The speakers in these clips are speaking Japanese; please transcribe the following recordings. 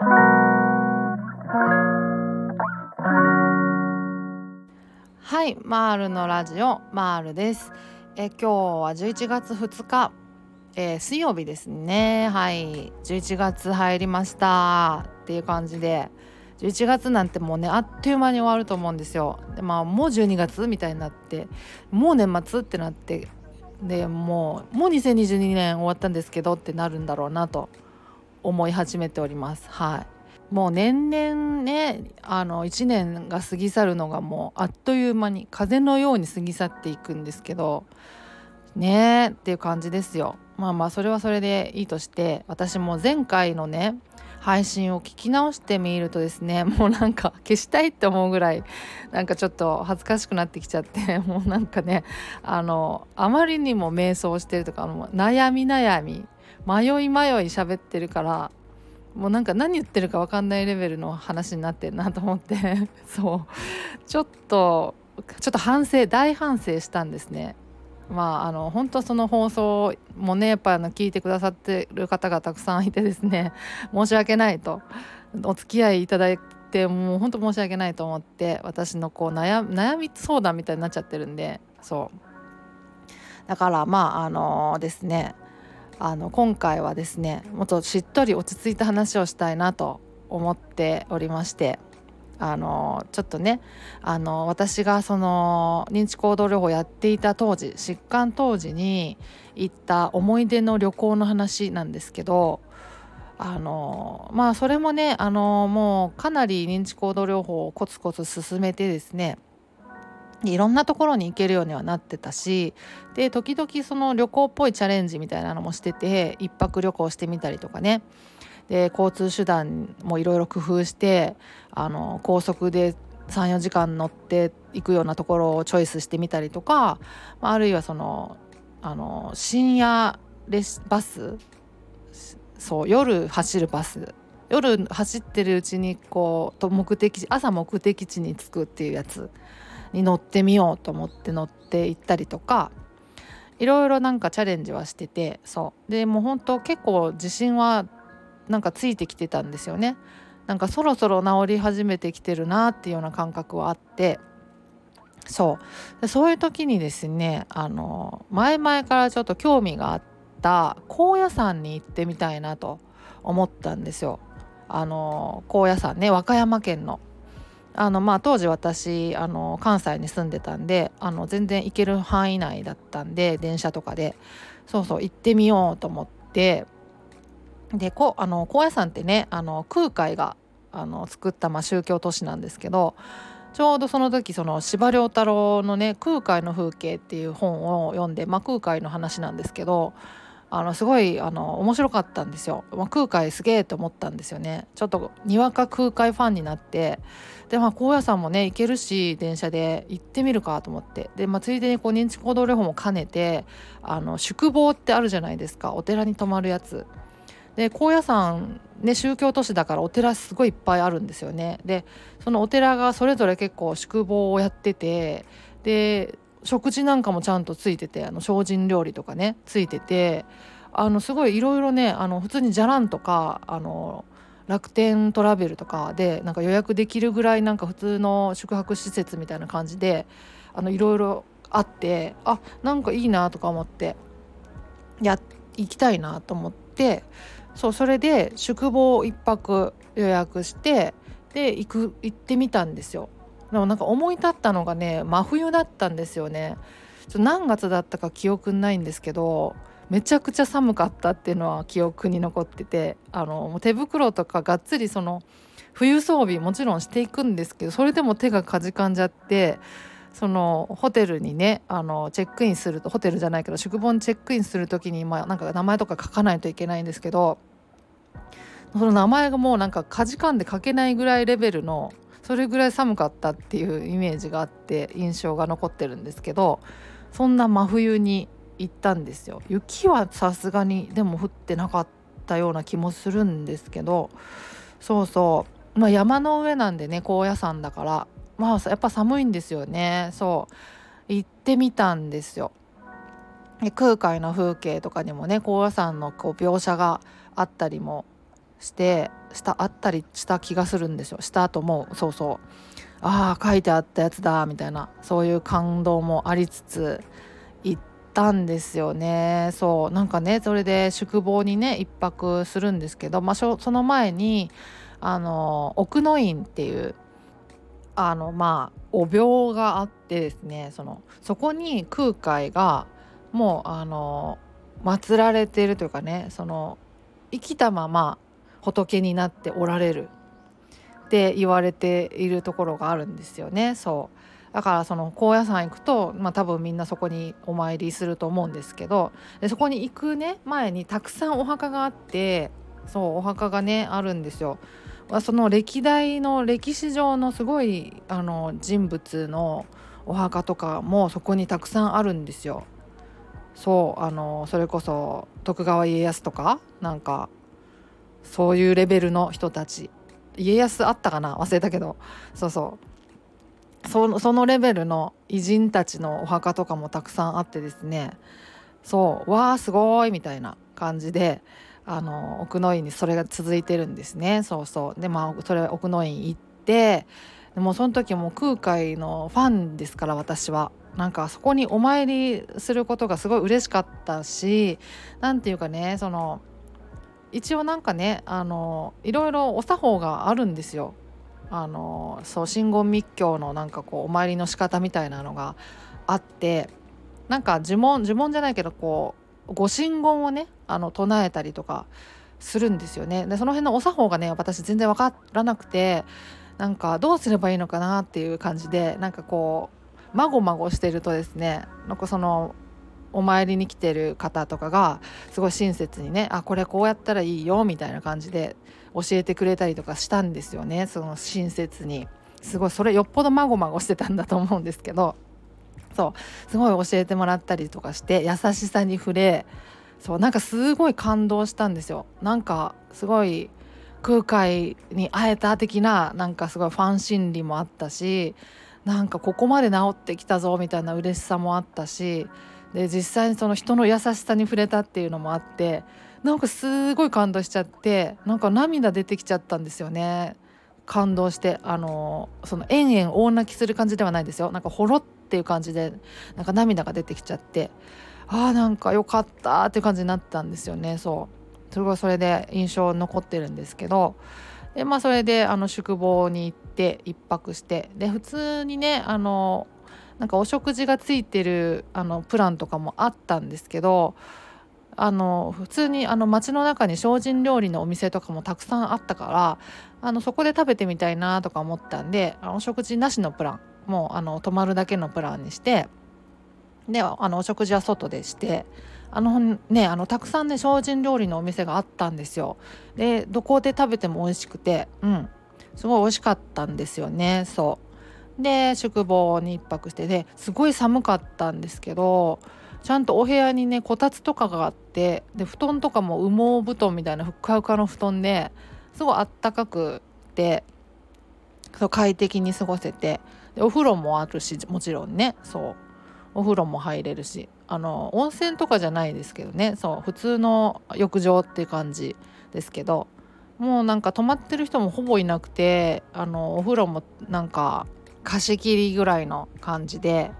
はいマールのラジオマールです。え今日は11月2日、えー、水曜日ですね。はい11月入りました。っていう感じで。11月なんてもうねあっという間に終わると思うんですよ。でまあもう12月みたいになって。もう年末ってなって。でもうもう2022年終わったんですけどってなるんだろうなと。思い始めております。はい。もう年々ねあの1年が過ぎ去るのがもうあっという間に風のように過ぎ去っていくんですけどねえっていう感じですよ。まあまあそれはそれでいいとして私も前回のね配信を聞き直してみるとですね もうなんか消したいって思うぐらいなんかちょっと恥ずかしくなってきちゃって もうなんかねあのあまりにも迷走してるとかも悩み悩み迷い迷い喋ってるからもうなんか何言ってるか分かんないレベルの話になってるなと思って。そう。ちょっとちょっと反省大反省したんですね。まああの本当その放送もねやっぱあの聞いてくださってる方がたくさんいてですね。申し訳ないと。お付き合いいただいてもう本当申し訳ないと思って私のこう悩悩み相談みたいになっちゃってるんで。そう。だからまああのですね。あの今回はですねもっとしっとり落ち着いた話をしたいなと思っておりましてあのちょっとねあの私がその認知行動療法やっていた当時疾患当時に行った思い出の旅行の話なんですけどあのまあそれもねあのもうかなり認知行動療法をコツコツ進めてですねいろんなところに行けるようにはなってたしで時々その旅行っぽいチャレンジみたいなのもしてて1泊旅行してみたりとかね。で交通手段もいろいろ工夫してあの高速で34時間乗っていくようなところをチョイスしてみたりとかあるいはそのあの深夜レバスそう夜走るバス夜走ってるうちにこう目的地朝目的地に着くっていうやつ。に乗ってみようと思って乗って行ったりとかいろいろなんかチャレンジはしててそう。でもう本当結構自信はなんかついてきてたんですよね。なんかそろそろ治り始めてきてるなっていうような感覚はあってそう。そういう時にですねあの前々からちょっと興味があった高野山に行ってみたいなと思ったんですよ。あの高野山ね和歌山県の。あのまあ当時私あの関西に住んでたんであの全然行ける範囲内だったんで電車とかで。そうそう行ってみようと思って。でこあの高野山ってねあの空海があの作った、まあ、宗教都市なんですけどちょうどその時その司馬太郎のね「空海の風景」っていう本を読んで、まあ、空海の話なんですけどあのすごいあの面白かったんですよ、まあ、空海すげえと思ったんですよね。ちょっとにわか空海ファンになって。でまあ高野山もね行けるし電車で行ってみるかと思って。で、まあ、ついでにこう認知行動療法も兼ねてあの宿坊ってあるじゃないですか。お寺に泊まるやつ。で高野山ね宗教都市だからお寺すごいいっぱいあるんですよね。でそのお寺がそれぞれ結構宿坊をやってて。で食事なんかもちゃんとついててあの精進料理とかねついててあのすごいいろいろねあの普通にじゃらんとかあの楽天トラベルとかでなんか予約できるぐらいなんか普通の宿泊施設みたいな感じでいろいろあってあなんかいいなとか思ってや行きたいなと思ってそうそれで宿坊1泊予約してで行く行ってみたんですよ。でもなんか思い立ったのがね真冬だったんですよね。ちょ何月だったか記憶ないんですけどめちゃくちゃ寒かったっていうのは記憶に残っててあの手袋とかがっつりその冬装備もちろんしていくんですけどそれでも手がかじかんじゃってそのホテルにねあのチェックインするとホテルじゃないけど宿坊にチェックインする時に、まあ、なんか名前とか書かないといけないんですけどその名前がもうなんかかじかんで書けないぐらいレベルのそれぐらい寒かったっていうイメージがあって印象が残ってるんですけどそんな真冬に行ったんですよ。雪はさすがにでも降ってなかったような気もするんですけどそうそう。まあ山の上なんでね高野山だからまあやっぱ寒いんですよね。そう。行ってみたんですよ。空海の風景とかにもね高野山のこう描写があったりもしてしたあったりした気がするんですよ。した後もそうそう。ああ書いてあったやつだみたいな。そういう感動もありつつ行ったんですよね。そう。なんかねそれで宿坊にね一泊するんですけど、まあ、その前にあの奥の院っていうあのまあお廟があってですねそのそこに空海がもうあの祀られているというかねその生きたまま仏になっておられるって言われているところがあるんですよねそうだからその高野山行くと、まあ、多分みんなそこにお参りすると思うんですけどでそこに行くね前にたくさんお墓があってそうお墓がねあるんですよ。その歴代の歴史上のすごいあの人物のお墓とかもそこにたくさんあるんですよ。そうあのそれこそ徳川家康とかなんかそういうレベルの人たち。家康あったかな？忘れたけど。そうそう。そのレベルの偉人たちのお墓とかもたくさんあってですね。そう。わあすごいみたいな感じであの奥の院にそれが続いてるんですね。そうそう。でまあそれ奥の院行ってでもその時も空海のファンですから私は。なんかそこにお参りすることがすごい嬉しかったし何て言うかねその一応なんかねあのいろいろお作法があるんですよ。あのそう真言密教のなんかこうお参りの仕方みたいなのがあってなんか呪文呪文じゃないけどこうご神言をねあの唱えたりとかするんですよね。でその辺のお作法がね私全然分からなくてなんかどうすればいいのかなっていう感じでなんかこうまごまごしてるとですねなんかそのお参りに来てる方とかがすごい親切にねあこれこうやったらいいよみたいな感じで教えてくれたりとかしたんですよね。その親切に。すごいそれよっぽどまごまごしてたんだと思うんですけど。そう。すごい教えてもらったりとかして優しさに触れそうなんかすごい感動したんですよ。なんかすごい空海に会えた的ななんかすごいファン心理もあったしなんかここまで治ってきたぞみたいな嬉しさもあったしで実際にその人の優しさに触れたっていうのもあってなんかすごい感動しちゃってなんか涙出てきちゃったんですよね。感動してあのその延々大泣きする感じではないですよ。なんかほろっていう感じでなんか涙が出てきちゃってああなんかよかったっていう感じになったんですよね。そう。すごいそれで印象残ってるんですけど。でまあそれであの宿坊に行って1泊して。で普通にねあのなんかお食事がついてるあのプランとかもあったんですけどあの普通にあの街の中に精進料理のお店とかもたくさんあったからあのそこで食べてみたいなとか思ったんでお食事なしのプランもうあの泊まるだけのプランにしてであのお食事は外でしてあのねあのたくさんね精進料理のお店があったんですよ。でどこで食べても美味しくてうんすごい美味しかったんですよねそ。で宿坊に1泊してですごい寒かったんですけどちゃんとお部屋にねこたつとかがあってで布団とかも羽毛布団みたいなふっかふかの布団ですごいあったかくてそう快適に過ごせてでお風呂もあるしもちろんねそうお風呂も入れるしあの温泉とかじゃないですけどねそう普通の浴場って感じですけどもうなんか泊まってる人もほぼいなくてあのお風呂もなんか貸し切りぐらいの感じで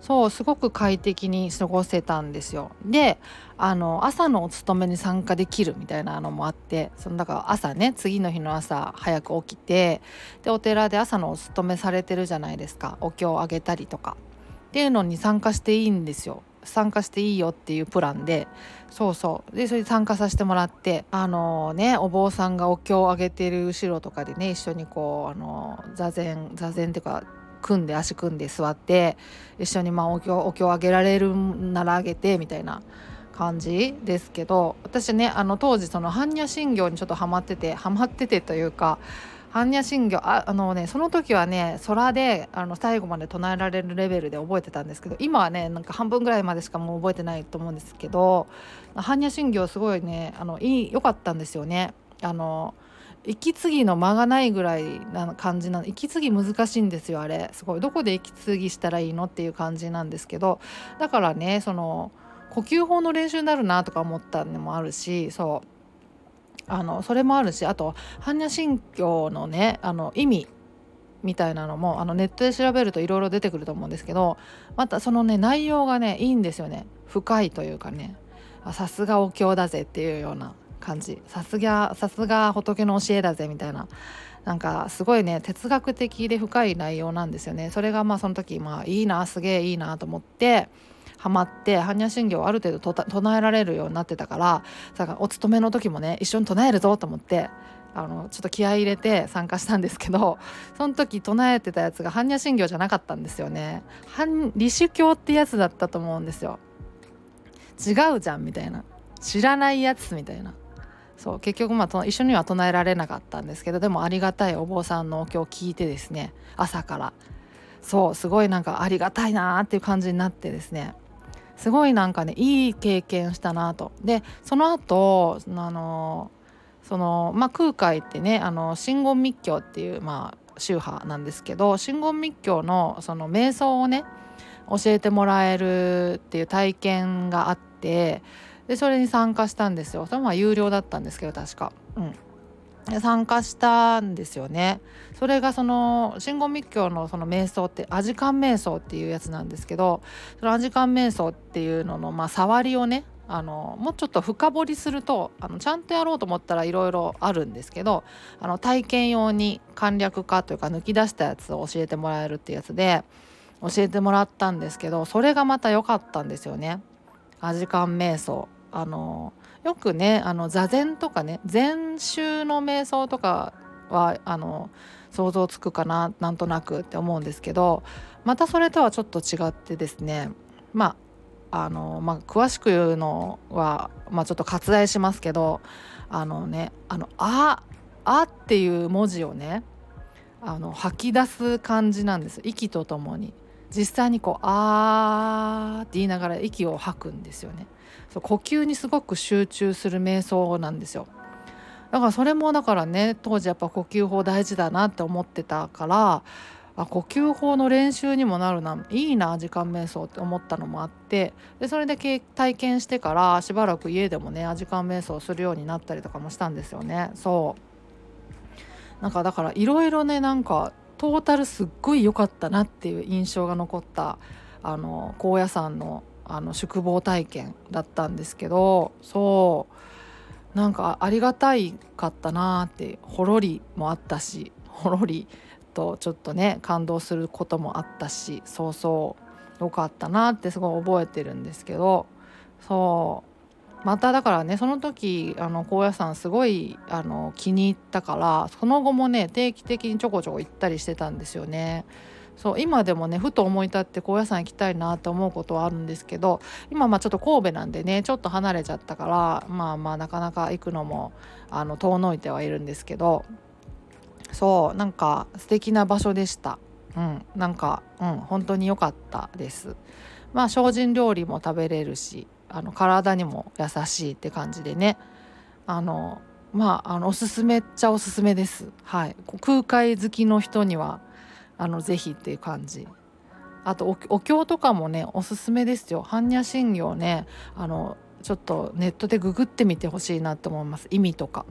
そうすごく快適に過ごせたんですよ。であの朝のお勤めに参加できるみたいなのもあってそのだから朝ね次の日の朝早く起きてでお寺で朝のお勤めされてるじゃないですか。お経をあげたりとか。っていうのに参加していいんですよ。参加していいよっていうプランでそうそう。でそれで参加させてもらってあのねお坊さんがお経をあげてる後ろとかでね一緒にこうあの座禅座禅っていうか組んで足組んで座って一緒にまあお経お経あげられるならあげてみたいな感じですけど私ねあの当時その般若心経にちょっとハマっててハマっててというか般若心経ああのねその時はね空であの最後まで唱えられるレベルで覚えてたんですけど今はねなんか半分ぐらいまでしかもう覚えてないと思うんですけど般若心経すごいねあのいい良かったんですよね。あの息継ぎの間がないぐらいな感じなの息継ぎ難しいんですよあれ。すごい。どこで息継ぎしたらいいのっていう感じなんですけどだからねその呼吸法の練習になるなとか思ったのもあるしそう。あのそれもあるしあと般若心経のねあの意味みたいなのもあのネットで調べるといろいろ出てくると思うんですけどまたそのね内容がねいいんですよね。深いというかね。さすがお経だぜっていうような感じ。さすがさすが仏の教えだぜみたいな。なんかすごいね哲学的で深い内容なんですよね。それがまあその時まあいいなすげえいいなと思ってハマって般若心経をある程度唱えられるようになってたからさお勤めの時もね一緒に唱えるぞと思ってあのちょっと気合い入れて参加したんですけどその時唱えてたやつが般若心経じゃなかったんですよね。李主教ってやつだったと思うんですよ。違うじゃんみたいな知らないやつみたいなそう結局まあ一緒には唱えられなかったんですけどでもありがたいお坊さんのお経を聞いてですね朝からそうすごいなんかありがたいなーっていう感じになってですねすごいなんかねいい経験したなと。でその後あのそのまあ空海ってねあの真言密教っていうまあ宗派なんですけど真言密教のその瞑想をね教えてもらえるっていう体験があってでそれに参加したんですよ。それは有料だったんですけど確か。うん。参加したんですよねそれがその真言密教のその瞑想ってアジカン瞑想っていうやつなんですけどそのアジカン瞑想っていうののまあ触りをねあのもうちょっと深掘りするとあのちゃんとやろうと思ったらいろいろあるんですけどあの体験用に簡略化というか抜き出したやつを教えてもらえるってやつで教えてもらったんですけどそれがまた良かったんですよね。アジカン瞑想あのよくねあの座禅とかね禅宗の瞑想とかはあの想像つくかななんとなくって思うんですけどまたそれとはちょっと違ってですねまああの、まあ、詳しく言うのは、まあ、ちょっと割愛しますけどあのね「あのあ」あっていう文字をねあの吐き出す感じなんです息とともに実際にこう「あ」って言いながら息を吐くんですよね。そう呼吸にすごく集中する瞑想なんですよ。だからそれもだからね当時やっぱ呼吸法大事だなって思ってたからあ呼吸法の練習にもなるないいな時間瞑想って思ったのもあってでそれで体験してからしばらく家でもね時間瞑想するようになったりとかもしたんですよねそうなんかだからいろいろねなんかトータルすっごい良かったなっていう印象が残ったあの高野山のあの宿坊体験だったんですけどそうなんかありがたいかったなってほろりもあったしほろりとちょっとね感動することもあったしそうそうよかったなってすごい覚えてるんですけどそうまただからねその時あの高野山すごいあの気に入ったからその後もね定期的にちょこちょこ行ったりしてたんですよね。そう今でもねふと思い立って高野山行きたいなって思うことはあるんですけど今まあちょっと神戸なんでねちょっと離れちゃったからまあまあなかなか行くのもあの遠のいてはいるんですけどそうなんか素敵な場所でした。うんなんかうん本当に良かったです。まあ精進料理も食べれるしあの体にも優しいって感じでねあのまああのおすすめっちゃおすすめです。はい。空海好きの人にはあのぜひっていう感じ。あとお経とかもねおすすめですよ。般若心経ねあのちょっとネットでググってみてほしいなと思います。意味とか。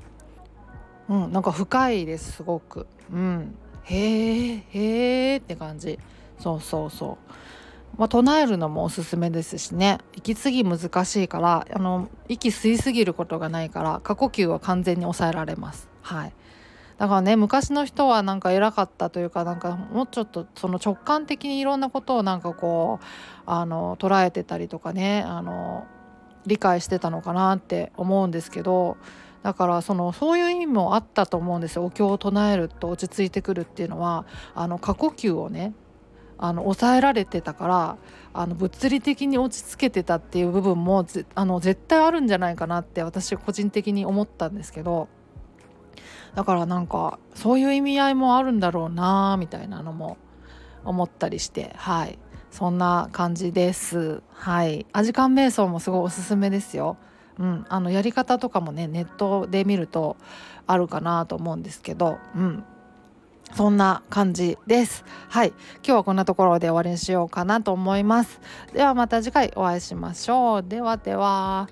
うんなんか深いですすごく。うん。へえへえって感じ。そうそうそう。まあ、唱えるのもおすすめですしね。息継ぎ難しいからあの息吸いすぎることがないから過呼吸は完全に抑えられます。はい。だからね昔の人はなんか偉かったというかなんかもうちょっとその直感的にいろんなことをなんかこうあの捉えてたりとかねあの理解してたのかなって思うんですけどだからそのそういう意味もあったと思うんですよ。お経を唱えると落ち着いてくるっていうのはあの過呼吸をねあの抑えられてたからあの物理的に落ち着けてたっていう部分もあの絶対あるんじゃないかなって私個人的に思ったんですけどだからなんかそういう意味合いもあるんだろうなみたいなのも思ったりしてはいそんな感じですはいアジカン瞑想もすごいおすすめですようんあのやり方とかもねネットで見るとあるかなと思うんですけどうんそんな感じです。はい。今日はこんなところで終わりにしようかなと思います。ではまた次回お会いしましょう。ではでは。